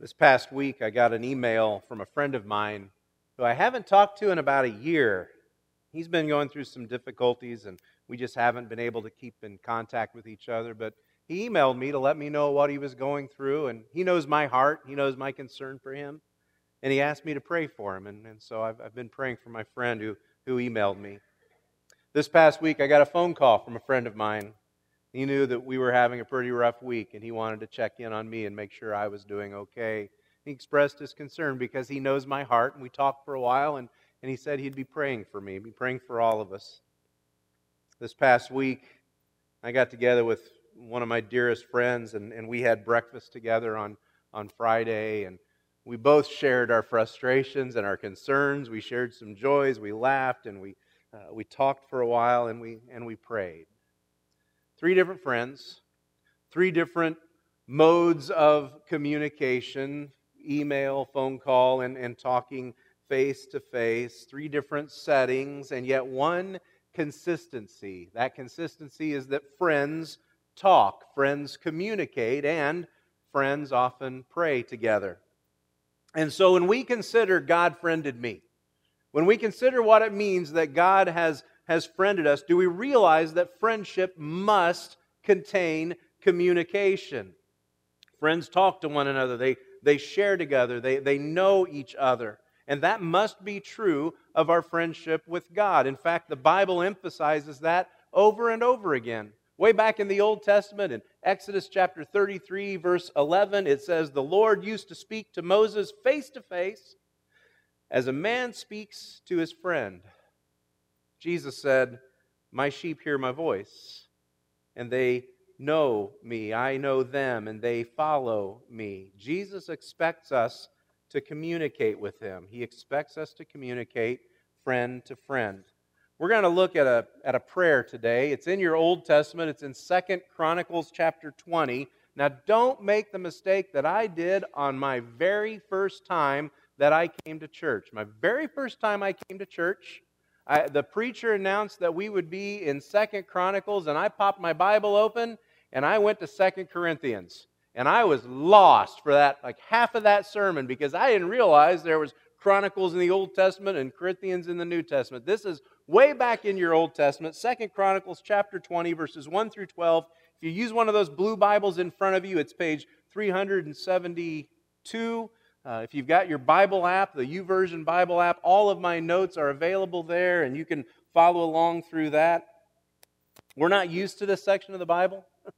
This past week, I got an email from a friend of mine who I haven't talked to in about a year. He's been going through some difficulties, and we just haven't been able to keep in contact with each other. But he emailed me to let me know what he was going through, and he knows my heart, he knows my concern for him. And he asked me to pray for him, and, and so I've, I've been praying for my friend who, who emailed me. This past week, I got a phone call from a friend of mine he knew that we were having a pretty rough week and he wanted to check in on me and make sure I was doing okay. He expressed his concern because he knows my heart and we talked for a while and, and he said he'd be praying for me, be praying for all of us. This past week, I got together with one of my dearest friends and, and we had breakfast together on, on Friday and we both shared our frustrations and our concerns. We shared some joys. We laughed and we, uh, we talked for a while and we, and we prayed three different friends, three different modes of communication email, phone call, and, and talking face to face, three different settings, and yet one consistency. That consistency is that friends talk, friends communicate, and friends often pray together. And so when we consider God friended me, when we consider what it means that God has has friended us, do we realize that friendship must contain communication? Friends talk to one another, they, they share together, they, they know each other. And that must be true of our friendship with God. In fact, the Bible emphasizes that over and over again. Way back in the Old Testament, in Exodus chapter 33, verse 11, it says, The Lord used to speak to Moses face to face as a man speaks to his friend. Jesus said, My sheep hear my voice, and they know me. I know them, and they follow me. Jesus expects us to communicate with him. He expects us to communicate friend to friend. We're going to look at a, at a prayer today. It's in your Old Testament. It's in Second Chronicles chapter 20. Now, don't make the mistake that I did on my very first time that I came to church. My very first time I came to church, I, the preacher announced that we would be in Second Chronicles, and I popped my Bible open and I went to Second Corinthians. And I was lost for that, like half of that sermon, because I didn't realize there was Chronicles in the Old Testament and Corinthians in the New Testament. This is way back in your Old Testament, Second Chronicles chapter 20, verses 1 through 12. If you use one of those blue Bibles in front of you, it's page 372. Uh, if you've got your Bible app, the YouVersion Bible app, all of my notes are available there, and you can follow along through that. We're not used to this section of the Bible.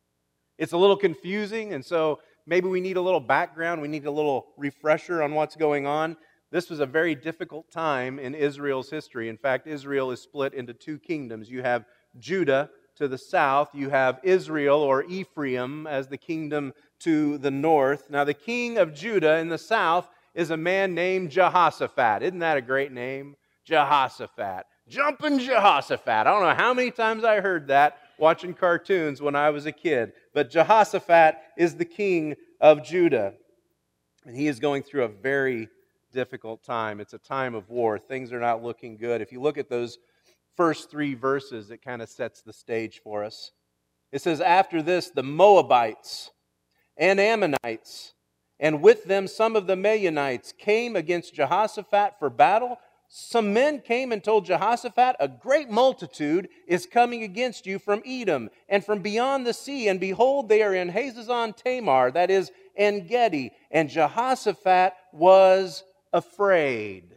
It's a little confusing, and so maybe we need a little background. We need a little refresher on what's going on. This was a very difficult time in Israel's history. In fact, Israel is split into two kingdoms. You have Judah to the south, you have Israel or Ephraim as the kingdom to the north. Now, the king of Judah in the south is a man named Jehoshaphat. Isn't that a great name? Jehoshaphat. Jumping Jehoshaphat. I don't know how many times I heard that watching cartoons when I was a kid. But Jehoshaphat is the king of Judah. And he is going through a very difficult time. It's a time of war. Things are not looking good. If you look at those first three verses, it kind of sets the stage for us. It says, After this, the Moabites and Ammonites, and with them some of the Meunites, came against Jehoshaphat for battle. Some men came and told Jehoshaphat, A great multitude is coming against you from Edom and from beyond the sea, and behold, they are in Hazazon Tamar, that is, En Gedi. And Jehoshaphat was afraid.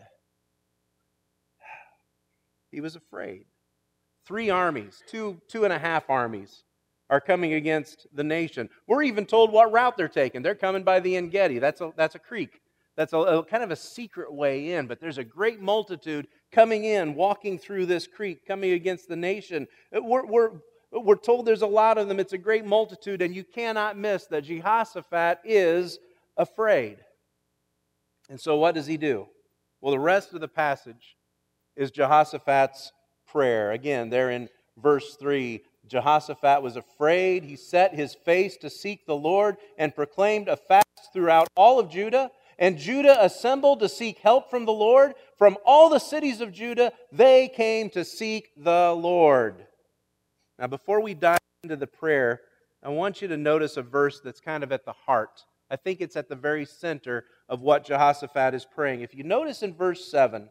He was afraid. Three armies, two, two and a half armies, are coming against the nation. We're even told what route they're taking. They're coming by the Engedi. That's a, that's a creek. That's a, a kind of a secret way in, but there's a great multitude coming in, walking through this creek, coming against the nation. We're, we're, we're told there's a lot of them. It's a great multitude, and you cannot miss that Jehoshaphat is afraid. And so, what does he do? Well, the rest of the passage is Jehoshaphat's prayer. Again, there in verse 3, Jehoshaphat was afraid. He set his face to seek the Lord and proclaimed a fast throughout all of Judah. And Judah assembled to seek help from the Lord. From all the cities of Judah, they came to seek the Lord. Now, before we dive into the prayer, I want you to notice a verse that's kind of at the heart I think it's at the very center of what Jehoshaphat is praying. If you notice in verse 7,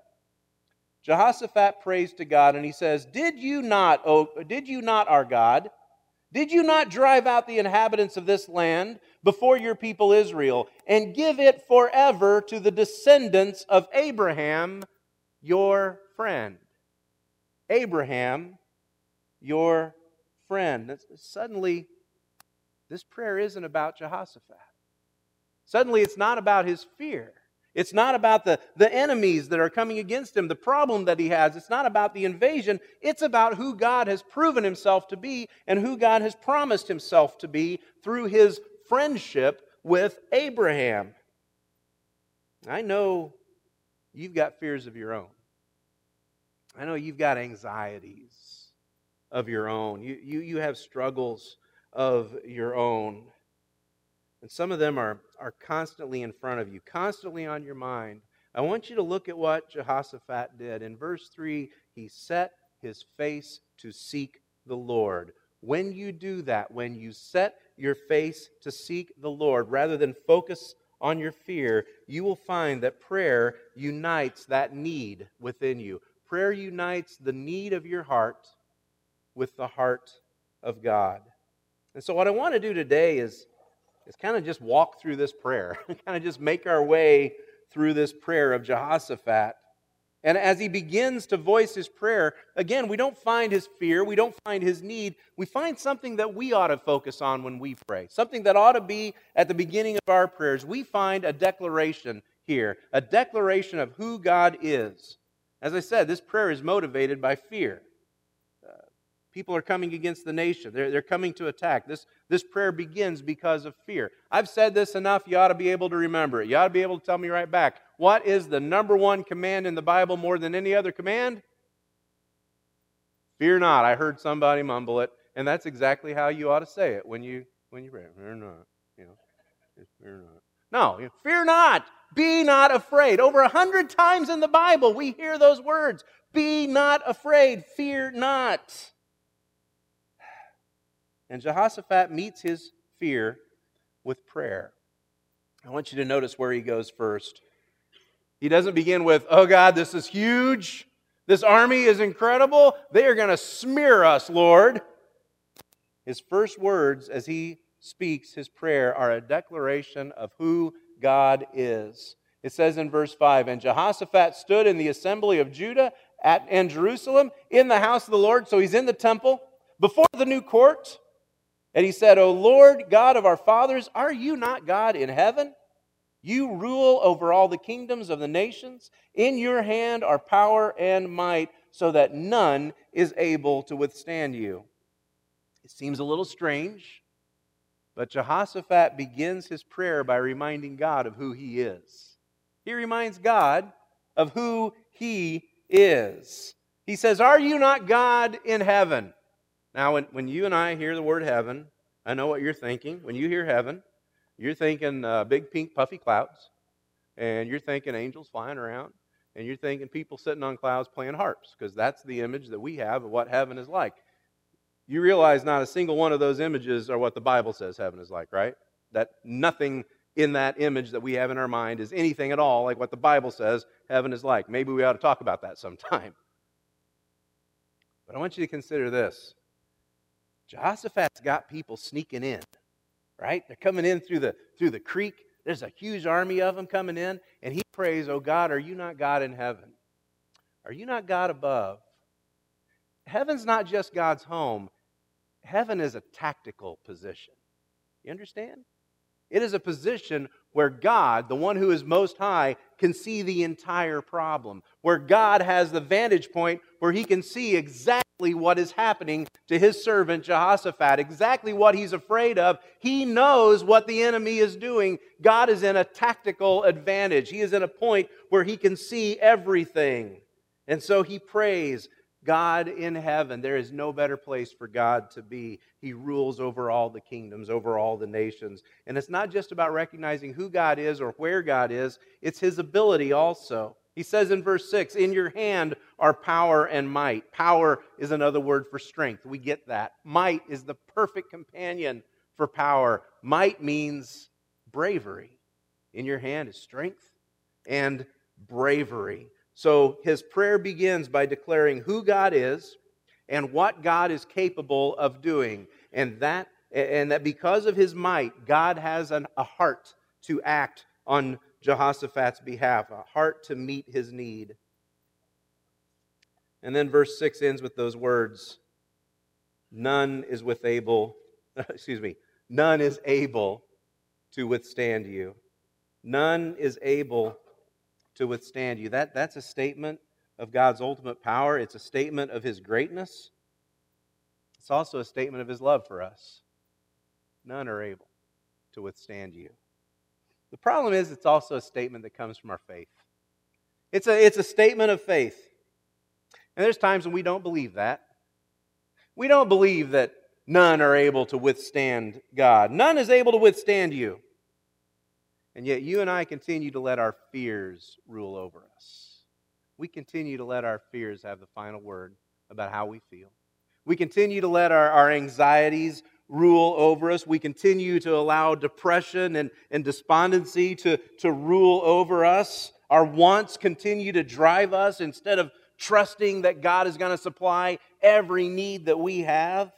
Jehoshaphat prays to God and he says, Did you not, oh, did you not, our God, did you not drive out the inhabitants of this land before your people Israel and give it forever to the descendants of Abraham, your friend? Abraham, your friend. Suddenly, this prayer isn't about Jehoshaphat. Suddenly, it's not about his fear. It's not about the, the enemies that are coming against him, the problem that he has. It's not about the invasion. It's about who God has proven himself to be and who God has promised himself to be through his friendship with Abraham. I know you've got fears of your own. I know you've got anxieties of your own. You, you, you have struggles of your own. And some of them are, are constantly in front of you, constantly on your mind. I want you to look at what Jehoshaphat did. In verse 3, he set his face to seek the Lord. When you do that, when you set your face to seek the Lord rather than focus on your fear, you will find that prayer unites that need within you. Prayer unites the need of your heart with the heart of God. And so, what I want to do today is, is kind of just walk through this prayer, kind of just make our way through this prayer of Jehoshaphat. And as he begins to voice his prayer, again, we don't find his fear, we don't find his need. We find something that we ought to focus on when we pray, something that ought to be at the beginning of our prayers. We find a declaration here, a declaration of who God is. As I said, this prayer is motivated by fear. People are coming against the nation, they're, they're coming to attack. This, this prayer begins because of fear. I've said this enough, you ought to be able to remember it. You ought to be able to tell me right back. What is the number one command in the Bible more than any other command? Fear not. I heard somebody mumble it, and that's exactly how you ought to say it when you when you pray. Fear not. You know, fear not. No, fear not. Be not afraid. Over a hundred times in the Bible, we hear those words. Be not afraid. Fear not. And Jehoshaphat meets his fear with prayer. I want you to notice where he goes first. He doesn't begin with, Oh God, this is huge. This army is incredible. They are going to smear us, Lord. His first words as he speaks his prayer are a declaration of who God is. It says in verse 5 And Jehoshaphat stood in the assembly of Judah at, and Jerusalem in the house of the Lord. So he's in the temple before the new court. And he said, O Lord, God of our fathers, are you not God in heaven? You rule over all the kingdoms of the nations. In your hand are power and might, so that none is able to withstand you. It seems a little strange but Jehoshaphat begins his prayer by reminding God of who he is. He reminds God of who he is. He says, Are you not God in heaven? Now, when, when you and I hear the word heaven, I know what you're thinking. When you hear heaven, you're thinking uh, big pink puffy clouds, and you're thinking angels flying around, and you're thinking people sitting on clouds playing harps, because that's the image that we have of what heaven is like you realize not a single one of those images are what the Bible says heaven is like, right? That nothing in that image that we have in our mind is anything at all like what the Bible says heaven is like. Maybe we ought to talk about that sometime. But I want you to consider this Jehoshaphat's got people sneaking in, right? They're coming in through the, through the creek. There's a huge army of them coming in, and he prays, Oh God, are you not God in heaven? Are you not God above? heaven's not just God's home, heaven is a tactical position. You understand? It is a position where God, the one who is most high, can see the entire problem. Where God has the vantage point where he can see exactly what is happening to his servant Jehoshaphat, exactly what he's afraid of. He knows what the enemy is doing. God is in a tactical advantage. He is in a point where he can see everything. And so he prays God in heaven. There is no better place for God to be. He rules over all the kingdoms, over all the nations. And it's not just about recognizing who God is or where God is, it's His ability also. He says in verse 6 In your hand are power and might. Power is another word for strength. We get that. Might is the perfect companion for power. Might means bravery. In your hand is strength and bravery. So his prayer begins by declaring who God is and what God is capable of doing. And that, and that because of his might, God has an, a heart to act on Jehoshaphat's behalf, a heart to meet his need. And then verse 6 ends with those words None is with able, excuse me, none is able to withstand you. None is able to withstand you. That, that's a statement of God's ultimate power. It's a statement of his greatness. It's also a statement of his love for us. None are able to withstand you. The problem is, it's also a statement that comes from our faith. It's a, it's a statement of faith. And there's times when we don't believe that. We don't believe that none are able to withstand God. None is able to withstand you. And yet, you and I continue to let our fears rule over us. We continue to let our fears have the final word about how we feel. We continue to let our, our anxieties rule over us. We continue to allow depression and, and despondency to, to rule over us. Our wants continue to drive us instead of trusting that God is going to supply every need that we have.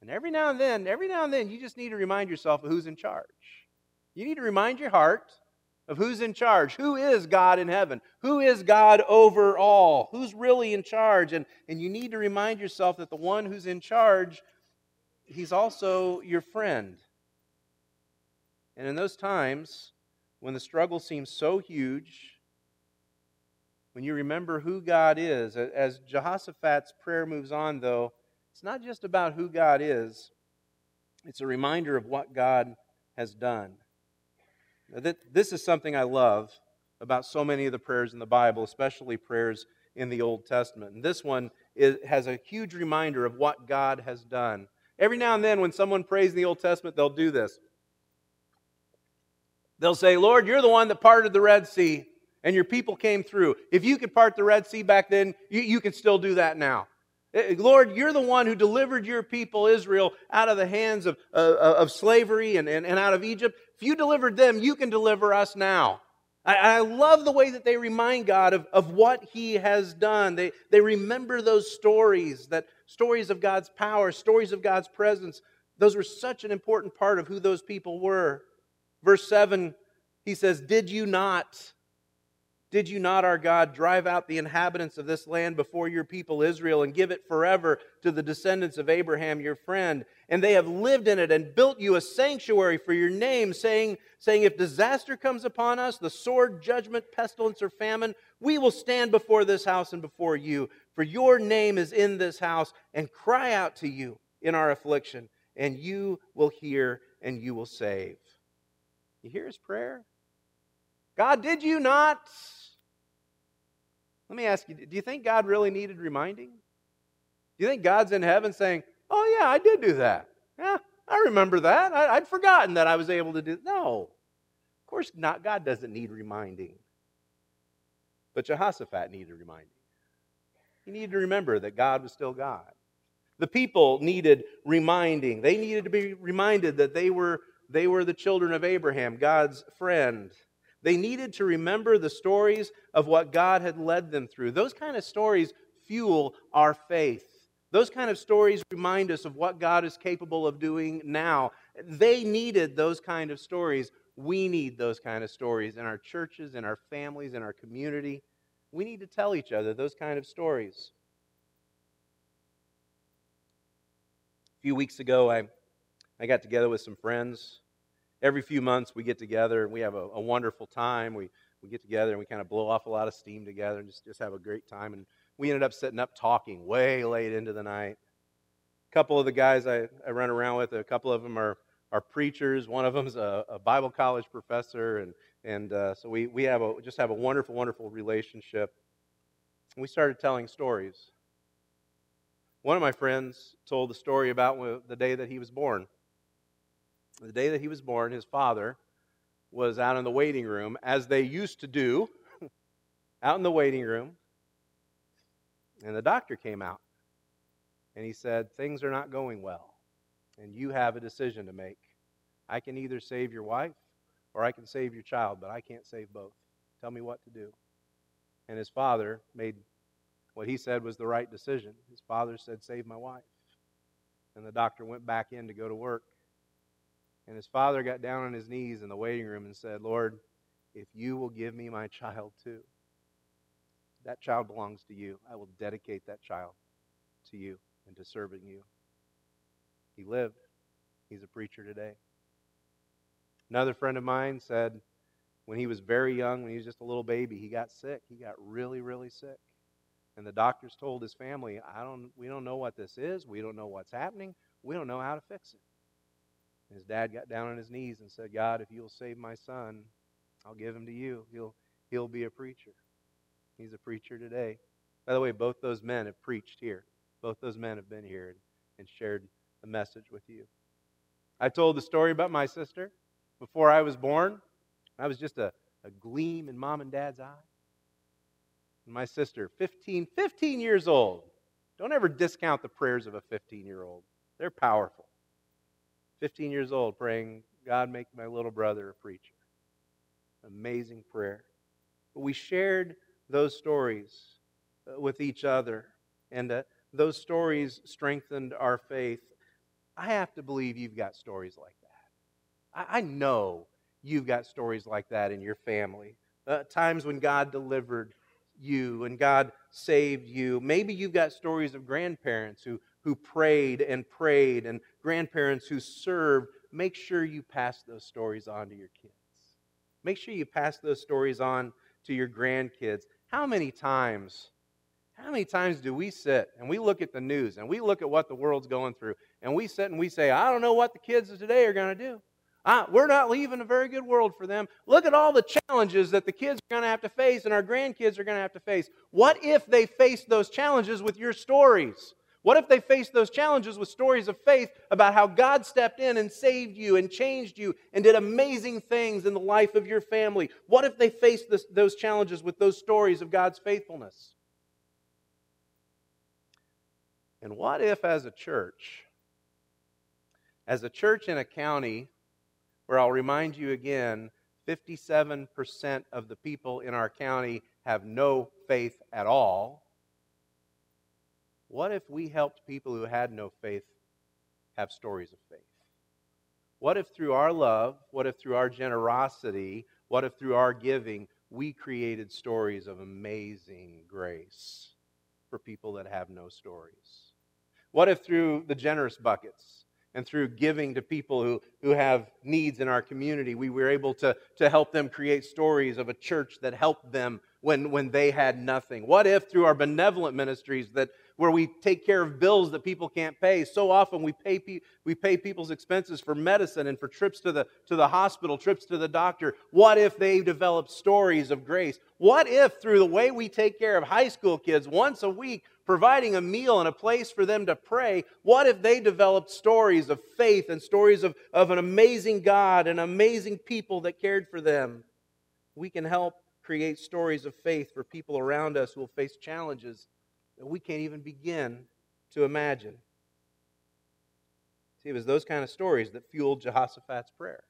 And every now and then, every now and then, you just need to remind yourself of who's in charge. You need to remind your heart of who's in charge. Who is God in heaven? Who is God over all? Who's really in charge? And, and you need to remind yourself that the one who's in charge, he's also your friend. And in those times, when the struggle seems so huge, when you remember who God is. As Jehoshaphat's prayer moves on, though, it's not just about who God is, it's a reminder of what God has done. This is something I love about so many of the prayers in the Bible, especially prayers in the Old Testament. And this one is, has a huge reminder of what God has done. Every now and then, when someone prays in the Old Testament, they'll do this. They'll say, Lord, you're the one that parted the Red Sea and your people came through. If you could part the Red Sea back then, you, you can still do that now. Eh, Lord, you're the one who delivered your people, Israel, out of the hands of, uh, of slavery and, and, and out of Egypt. If you delivered them, you can deliver us now. I, I love the way that they remind God of, of what He has done. They, they remember those stories, that stories of God's power, stories of God's presence. Those were such an important part of who those people were. Verse 7, he says, Did you not? Did you not, our God, drive out the inhabitants of this land before your people Israel and give it forever to the descendants of Abraham, your friend? And they have lived in it and built you a sanctuary for your name, saying, saying If disaster comes upon us, the sword, judgment, pestilence, or famine, we will stand before this house and before you. For your name is in this house, and cry out to you in our affliction, and you will hear and you will save. You hear his prayer? God, did you not? Let me ask you do you think God really needed reminding? Do you think God's in heaven saying, Oh, yeah, I did do that? Yeah, I remember that. I, would forgotten that I was able to do No. Of course not. God doesn't need reminding. But Jehoshaphat needed reminding. He needed to remember that God was still God. The people needed reminding. They needed to be reminded that they were, they were the children of Abraham, God's friend. They needed to remember the stories of what God had led them through. Those kind of stories fuel our faith. Those kind of stories remind us of what God is capable of doing now. They needed those kind of stories. We need those kind of stories in our churches, in our families, in our community. We need to tell each other those kind of stories. A few weeks ago, I, I got together with some friends every few months we get together and we have a, a, wonderful time. We, we get together and we kind of blow off a lot of steam together and just, just have a great time. And we ended up sitting up talking way late into the night. A couple of the guys I, I run around with, a couple of them are, are preachers. One of them's a, a Bible college professor. And, and uh, so we, we have a, just have a wonderful, wonderful relationship. we started telling stories. One of my friends told the story about the day that he was born the day that he was born, his father was out in the waiting room, as they used to do, out in the waiting room. And the doctor came out and he said, Things are not going well, and you have a decision to make. I can either save your wife or I can save your child, but I can't save both. Tell me what to do. And his father made what he said was the right decision. His father said, Save my wife. And the doctor went back in to go to work. And his father got down on his knees in the waiting room and said, Lord, if you will give me my child too, that child belongs to you. I will dedicate that child to you and to serving you. He lived. He's a preacher today. Another friend of mine said when he was very young, when he was just a little baby, he got sick. He got really, really sick. And the doctors told his family, I don't, we don't know what this is. We don't know what's happening. We don't know how to fix it. His dad got down on his knees and said, God, if you'll save my son, I'll give him to you. He'll, he'll be a preacher. He's a preacher today. By the way, both those men have preached here. Both those men have been here and, and shared the message with you. I told the story about my sister before I was born. I was just a, a gleam in mom and dad's eye. And my sister, 15, 15 years old. Don't ever discount the prayers of a 15 year old, they're powerful. 15 years old, praying, God, make my little brother a preacher. Amazing prayer. But we shared those stories uh, with each other, and uh, those stories strengthened our faith. I have to believe you've got stories like that. I, I know you've got stories like that in your family. Uh, times when God delivered you and God saved you. Maybe you've got stories of grandparents who, who prayed and prayed and grandparents who served. Make sure you pass those stories on to your kids. Make sure you pass those stories on to your grandkids. How many times, how many times do we sit and we look at the news and we look at what the world's going through and we sit and we say, I don't know what the kids of today are going to do. We're not leaving a very good world for them. Look at all the challenges that the kids are going to have to face and our grandkids are going to have to face. What if they face those challenges with your stories? What if they faced those challenges with stories of faith about how God stepped in and saved you and changed you and did amazing things in the life of your family? What if they faced this, those challenges with those stories of God's faithfulness? And what if, as a church, as a church in a county where I'll remind you again 57% of the people in our county have no faith at all, what if we helped people who had no faith have stories of faith? What if through our love, what if through our generosity, what if through our giving, we created stories of amazing grace for people that have no stories? What if through the generous buckets and through giving to people who, who have needs in our community, we were able to, to help them create stories of a church that helped them when, when they had nothing? What if through our benevolent ministries that where we take care of bills that people can't pay. So often we pay, pe- we pay people's expenses for medicine and for trips to the, to the hospital, trips to the doctor. What if they develop stories of grace? What if through the way we take care of high school kids once a week, providing a meal and a place for them to pray, what if they developed stories of faith and stories of, of an amazing God and amazing people that cared for them? We can help create stories of faith for people around us who will face challenges that we can't even begin to imagine. See, it was those kind of stories that fueled Jehoshaphat's prayer.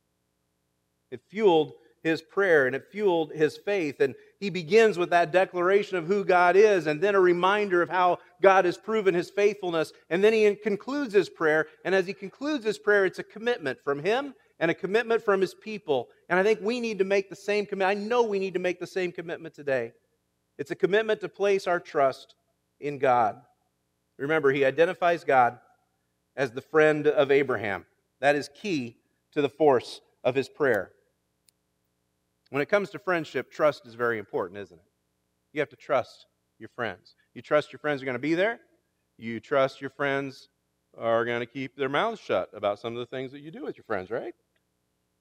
It fueled his prayer and it fueled his faith. And he begins with that declaration of who God is and then a reminder of how God has proven his faithfulness. And then he concludes his prayer. And as he concludes his prayer, it's a commitment from him and a commitment from his people. And I think we need to make the same commitment. I know we need to make the same commitment today. It's a commitment to place our trust in God. Remember, he identifies God as the friend of Abraham. That is key to the force of his prayer. When it comes to friendship, trust is very important, isn't it? You have to trust your friends. You trust your friends are going to be there. You trust your friends are going to keep their mouths shut about some of the things that you do with your friends, right?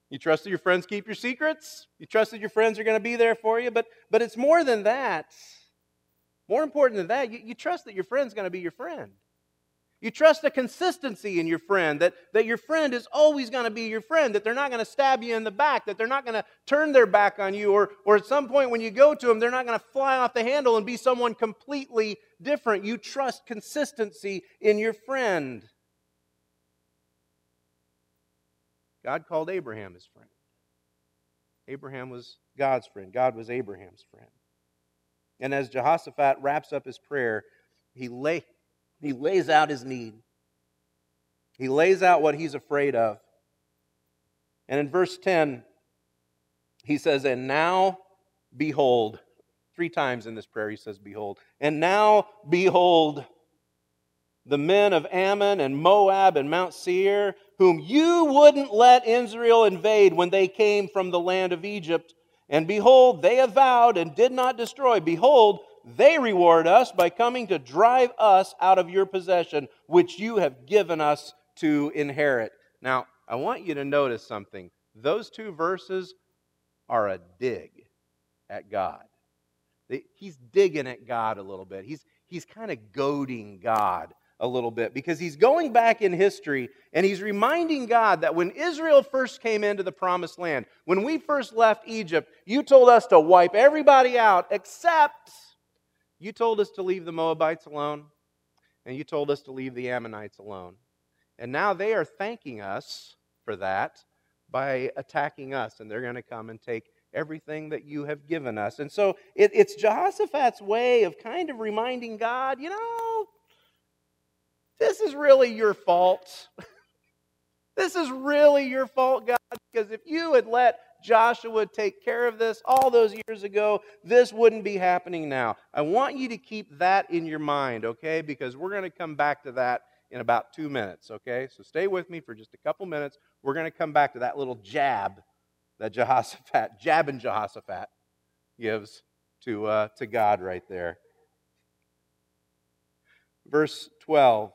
You trust that your friends keep your secrets. You trust that your friends are going to be there for you. But, but it's more than that. More important than that, you, you trust that your friend's going to be your friend. You trust the consistency in your friend, that, that your friend is always going to be your friend, that they're not going to stab you in the back, that they're not going to turn their back on you, or, or at some point when you go to them, they're not going to fly off the handle and be someone completely different. You trust consistency in your friend. God called Abraham his friend. Abraham was God's friend, God was Abraham's friend. And as Jehoshaphat wraps up his prayer, he, lay, he lays out his need. He lays out what he's afraid of. And in verse 10, he says, And now, behold, three times in this prayer he says, Behold. And now, behold, the men of Ammon and Moab and Mount Seir, whom you wouldn't let Israel invade when they came from the land of Egypt. And behold, they avowed and did not destroy. Behold, they reward us by coming to drive us out of your possession, which you have given us to inherit. Now, I want you to notice something. Those two verses are a dig at God. He's digging at God a little bit. He's, he's kind of goading God a little bit because he's going back in history and he's reminding God that when Israel first came into the promised land, when we first left Egypt, you told us to wipe everybody out except you told us to leave the Moabites alone and you told us to leave the Ammonites alone. And now they are thanking us for that by attacking us and they're going to come and take everything that you have given us. And so it, it's Jehoshaphat's way of kind of reminding God, you know, this is really your fault. this is really your fault, God, because if you had let Joshua take care of this all those years ago, this wouldn't be happening now. I want you to keep that in your mind, okay? Because we're going to come back to that in about two minutes, okay? So stay with me for just a couple minutes. We're going to come back to that little jab that Jehoshaphat, jab Jehoshaphat gives to, uh, to God right there. Verse 12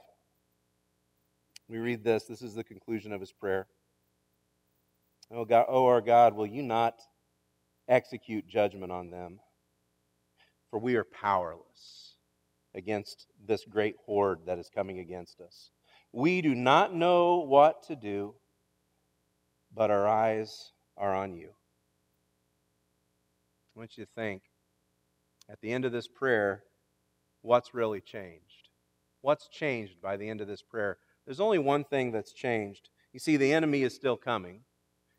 we read this. This is the conclusion of his prayer. Oh, God, oh our God, will you not execute judgment on them? For we are powerless against this great horde that is coming against us. We do not know what to do, but our eyes are on you. I want you to think at the end of this prayer, what's really changed? What's changed by the end of this prayer? There's only one thing that's changed. You see, the enemy is still coming.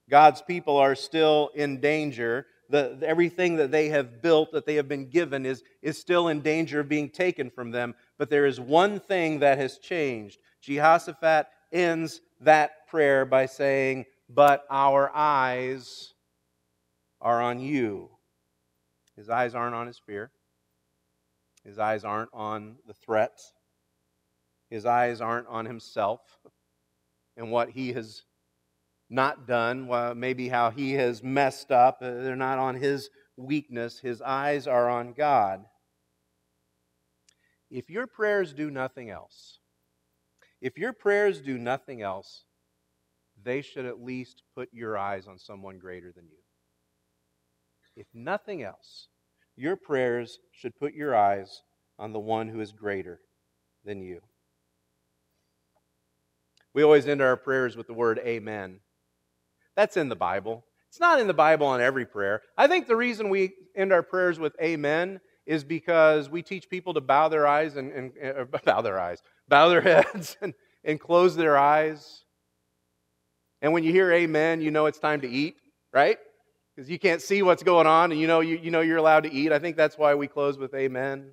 God's people are still in danger. The, everything that they have built, that they have been given, is, is still in danger of being taken from them. But there is one thing that has changed. Jehoshaphat ends that prayer by saying, But our eyes are on you. His eyes aren't on his fear, his eyes aren't on the threats, his eyes aren't on himself and what he has not done, well, maybe how he has messed up. Uh, they're not on his weakness. His eyes are on God. If your prayers do nothing else, if your prayers do nothing else, they should at least put your eyes on someone greater than you. If nothing else, your prayers should put your eyes on the one who is greater than you. We always end our prayers with the word amen. That's in the Bible. It's not in the Bible on every prayer. I think the reason we end our prayers with amen is because we teach people to bow their eyes and, and uh, bow their eyes, bow their heads and, and close their eyes. And when you hear amen, you know it's time to eat, right? Because you can't see what's going on and you know, you, you know you're allowed to eat. I think that's why we close with amen.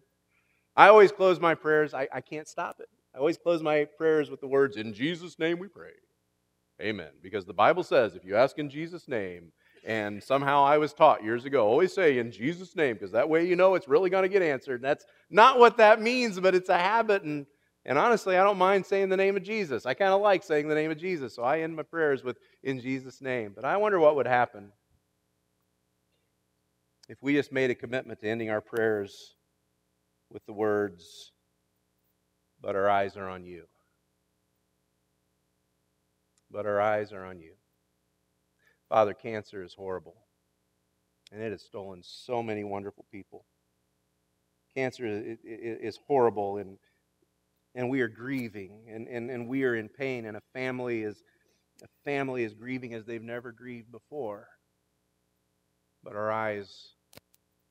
I always close my prayers, I, I can't stop it. I always close my prayers with the words, In Jesus' name we pray. Amen. Because the Bible says if you ask in Jesus' name, and somehow I was taught years ago, always say in Jesus' name, because that way you know it's really going to get answered. And that's not what that means, but it's a habit. And, and honestly, I don't mind saying the name of Jesus. I kind of like saying the name of Jesus. So I end my prayers with in Jesus' name. But I wonder what would happen if we just made a commitment to ending our prayers with the words, but our eyes are on you. But our eyes are on you. Father, cancer is horrible, and it has stolen so many wonderful people. Cancer is horrible, and, and we are grieving, and, and, and we are in pain, and a family is a family is grieving as they've never grieved before. But our eyes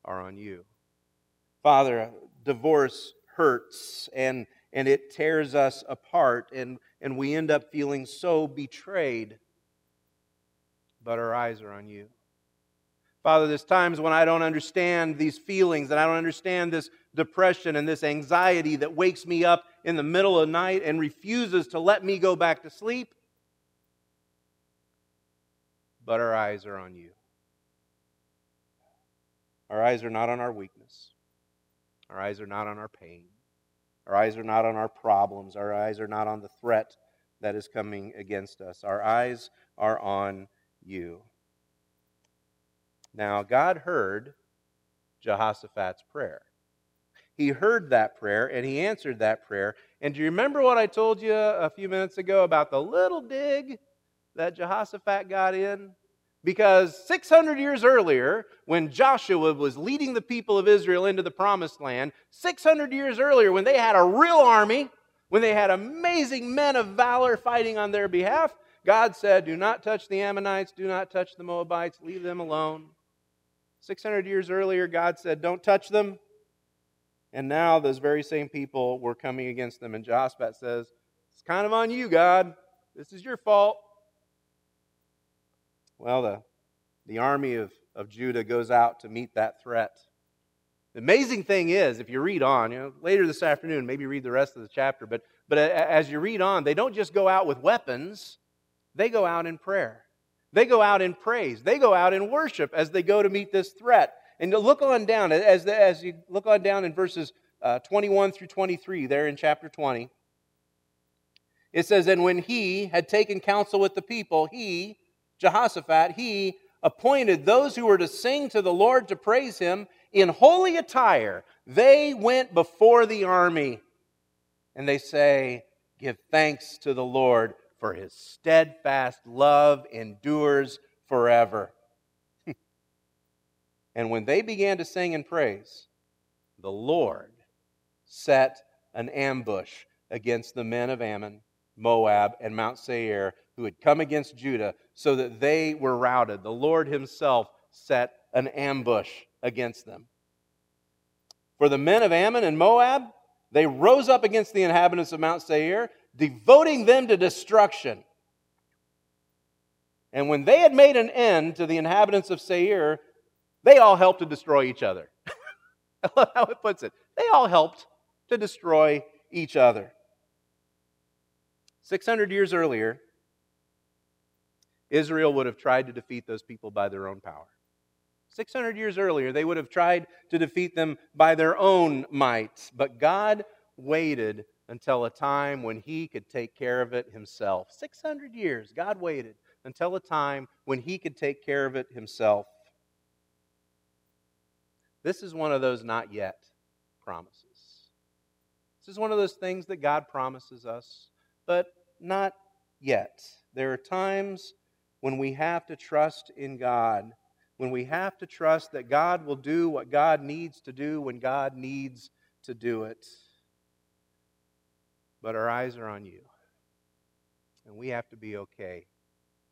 are on you. Father, divorce hurts and and it tears us apart, and, and we end up feeling so betrayed. but our eyes are on you. Father, there's times when I don't understand these feelings and I don't understand this depression and this anxiety that wakes me up in the middle of the night and refuses to let me go back to sleep. But our eyes are on you. Our eyes are not on our weakness. Our eyes are not on our pain. Our eyes are not on our problems. Our eyes are not on the threat that is coming against us. Our eyes are on you. Now, God heard Jehoshaphat's prayer. He heard that prayer and he answered that prayer. And do you remember what I told you a few minutes ago about the little dig that Jehoshaphat got in? Because 600 years earlier, when Joshua was leading the people of Israel into the promised land, 600 years earlier, when they had a real army, when they had amazing men of valor fighting on their behalf, God said, Do not touch the Ammonites, do not touch the Moabites, leave them alone. 600 years earlier, God said, Don't touch them. And now those very same people were coming against them. And Jehoshaphat says, It's kind of on you, God. This is your fault. Well, the, the army of, of Judah goes out to meet that threat. The amazing thing is, if you read on, you know, later this afternoon, maybe read the rest of the chapter, but, but as you read on, they don't just go out with weapons, they go out in prayer. They go out in praise. They go out in worship as they go to meet this threat. And look on down, as, the, as you look on down in verses uh, 21 through 23, there in chapter 20, it says, And when he had taken counsel with the people, he, Jehoshaphat, he appointed those who were to sing to the Lord to praise him in holy attire. They went before the army and they say, Give thanks to the Lord, for his steadfast love endures forever. and when they began to sing and praise, the Lord set an ambush against the men of Ammon, Moab, and Mount Seir who had come against Judah so that they were routed. The Lord himself set an ambush against them. For the men of Ammon and Moab, they rose up against the inhabitants of Mount Seir devoting them to destruction. And when they had made an end to the inhabitants of Seir, they all helped to destroy each other. I love how it puts it. They all helped to destroy each other. 600 years earlier, Israel would have tried to defeat those people by their own power. 600 years earlier, they would have tried to defeat them by their own might. But God waited until a time when he could take care of it himself. 600 years, God waited until a time when he could take care of it himself. This is one of those not yet promises. This is one of those things that God promises us, but not yet. There are times when we have to trust in God, when we have to trust that God will do what God needs to do when God needs to do it but our eyes are on you. And we have to be okay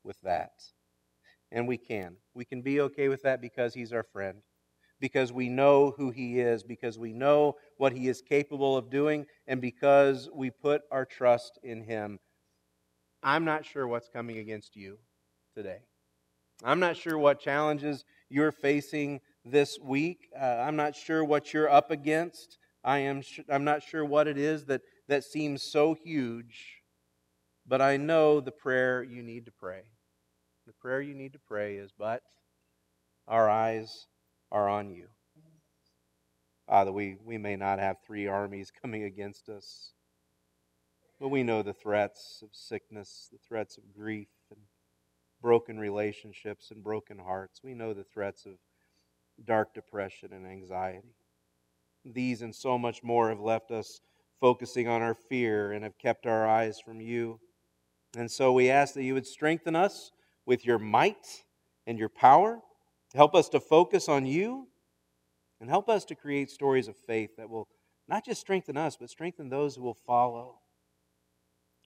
with that. And we can. We can be okay with that because He's our friend, because we know who He is, because we know what He is capable of doing, and because we put our trust in Him. I'm not sure what's coming against you today. I'm not sure what challenges you're facing this week. Uh, I'm not sure what you're up against. I am sh- I'm not sure what it is that that seems so huge, but I know the prayer you need to pray. The prayer you need to pray is, But our eyes are on you. Father, we, we may not have three armies coming against us, but we know the threats of sickness, the threats of grief, broken relationships and broken hearts. We know the threats of dark depression and anxiety. These and so much more have left us focusing on our fear and have kept our eyes from you. And so we ask that you would strengthen us with your might and your power. Help us to focus on you and help us to create stories of faith that will not just strengthen us, but strengthen those who will follow.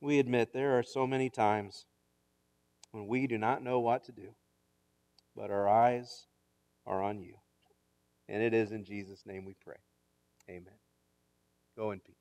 We admit there are so many times when we do not know what to do, but our eyes are on you. And it is in Jesus' name we pray. Amen. Go in peace.